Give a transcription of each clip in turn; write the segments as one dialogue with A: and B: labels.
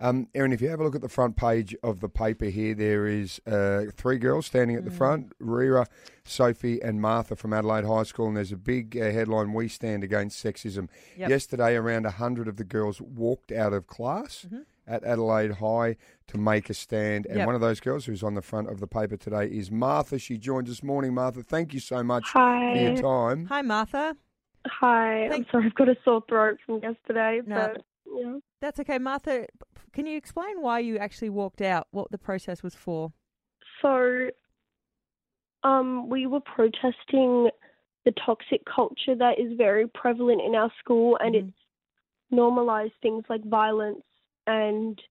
A: Um, Erin, if you have a look at the front page of the paper here, there is uh, three girls standing at the front: Rira, Sophie, and Martha from Adelaide High School. And there's a big uh, headline: "We stand against sexism."
B: Yep.
A: Yesterday, around hundred of the girls walked out of class at Adelaide High to make a stand. And
B: Yep.
A: one of those girls who's on the front of the paper today is Martha. She joins us morning. Martha, thank you so much
C: Hi.
A: for your time.
B: Hi, Martha.
C: Hi. I'm sorry, I've got a sore throat from yesterday,
B: No.
C: but yeah.
B: That's okay, Martha. Can you explain why you actually walked out? What the process was for?
C: So, um, we were protesting the toxic culture that is very prevalent in our school, and
B: Mhm.
C: it's normalized things like violence and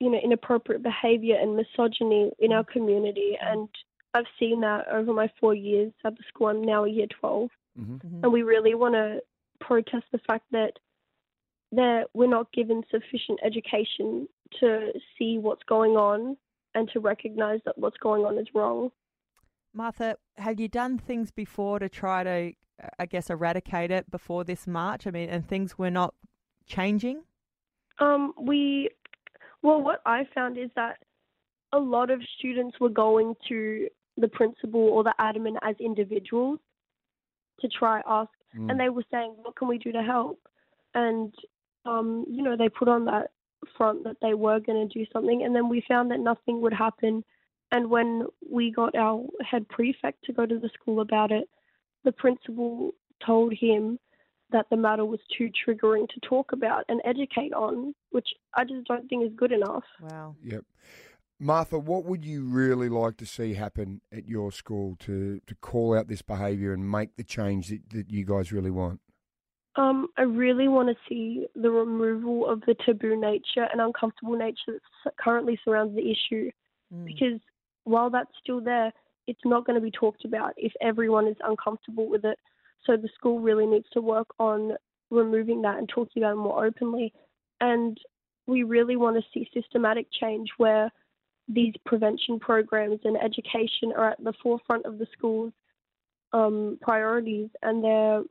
C: you know inappropriate behavior and misogyny in our community. And I've seen that over my four years at the school. I'm now a year twelve.
A: hmm
B: Mhm.
C: and we really want to protest the fact that that we're not given sufficient education to see what's going on and to recognize that what's going on is wrong.
B: Martha, have you done things before to try to, I guess, eradicate it before this March? I mean, and things were not changing?
C: Um, we, well, what I found is that a lot of students were going to the principal or the admin as individuals to try ask,
A: Mm.
C: and they were saying, "What can we do to help?" And um, you know, they put on that front that they were going to do something, and then we found that nothing would happen. And when we got our head prefect to go to the school about it, the principal told him that the matter was too triggering to talk about and educate on, which I just don't think is good enough.
B: Wow.
A: Yep. Martha, what would you really like to see happen at your school to, to call out this behaviour and make the change that, that you guys really want?
C: Um, I really want to see the removal of the taboo nature and uncomfortable nature that currently surrounds the issue.
B: Mm.
C: Because while that's still there, it's not going to be talked about if everyone is uncomfortable with it. So the school really needs to work on removing that and talking about it more openly. And we really want to see systematic change where these prevention programs and education are at the forefront of the school's um, priorities and they're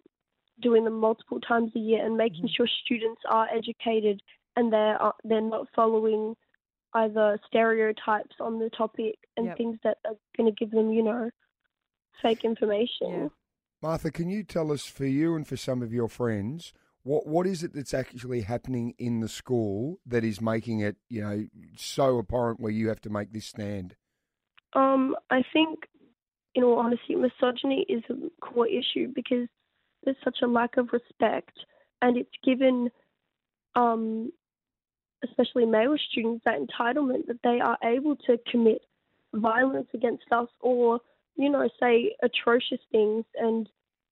C: doing them multiple times a year and making
B: Mhm.
C: sure students are educated and they're uh, they're not following either stereotypes on the topic and
B: Yep.
C: things that are going to give them, you know, fake information.
B: Yeah.
A: Martha, can you tell us for you and for some of your friends, what what is it that's actually happening in the school that is making it, you know, so abhorrent where you have to make this stand?
C: Um, I think, in all honesty, misogyny is a core issue because there's such a lack of respect, and it's given, um, especially male students, that entitlement that they are able to commit violence against us or, you know, say atrocious things and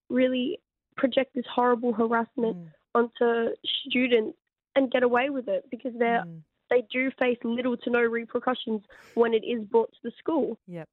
C: really project this horrible harassment
B: Mm.
C: onto students and get away with it because they're
B: Mm.
C: they do face little to no repercussions when it is brought to the school.
B: Yep.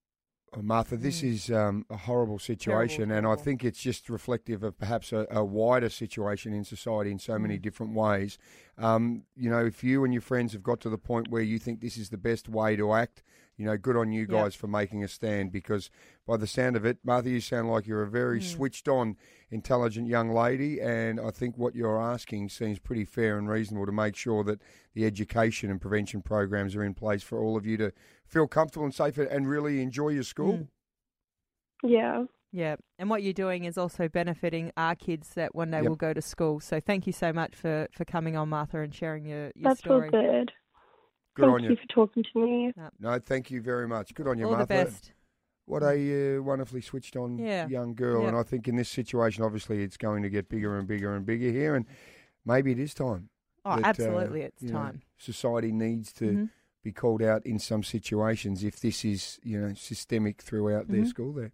A: Oh, Martha, this
B: Mm.
A: is um, a horrible situation, and I think it's just reflective of perhaps a, a wider situation in society in so many
B: Mm.
A: different ways. Um, you know, if you and your friends have got to the point where you think this is the best way to act, you know, good on you
B: Yep.
A: guys for making a stand because by the sound of it, Martha, you sound like you're a very
B: Mm.
A: switched on, intelligent young lady, and I think what you're asking seems pretty fair and reasonable to make sure that the education and prevention programs are in place for all of you to feel comfortable and safe and really enjoy your school.
B: Mm.
C: Yeah.
B: Yeah. And what you're doing is also benefiting our kids that one day
A: Yep.
B: will go to school. So thank you so much for, for coming on, Martha, and sharing your, your
C: That's
B: story.
C: all good.
A: Good
C: Thank
A: on
C: you.
A: you.
C: for talking to me.
A: No, thank you very much. Good on you,
B: All
A: Martha.
B: the best.
A: What a uh, wonderfully switched on
B: Yeah.
A: young girl.
B: Yeah.
A: And I think in this situation, obviously, it's going to get bigger and bigger and bigger here. And maybe it is time.
B: Oh,
A: that, uh,
B: absolutely. it's
A: you know,
B: time.
A: society needs to
B: Mhm.
A: be called out in some situations if this is, you know, systemic throughout their
B: Mhm.
A: school there.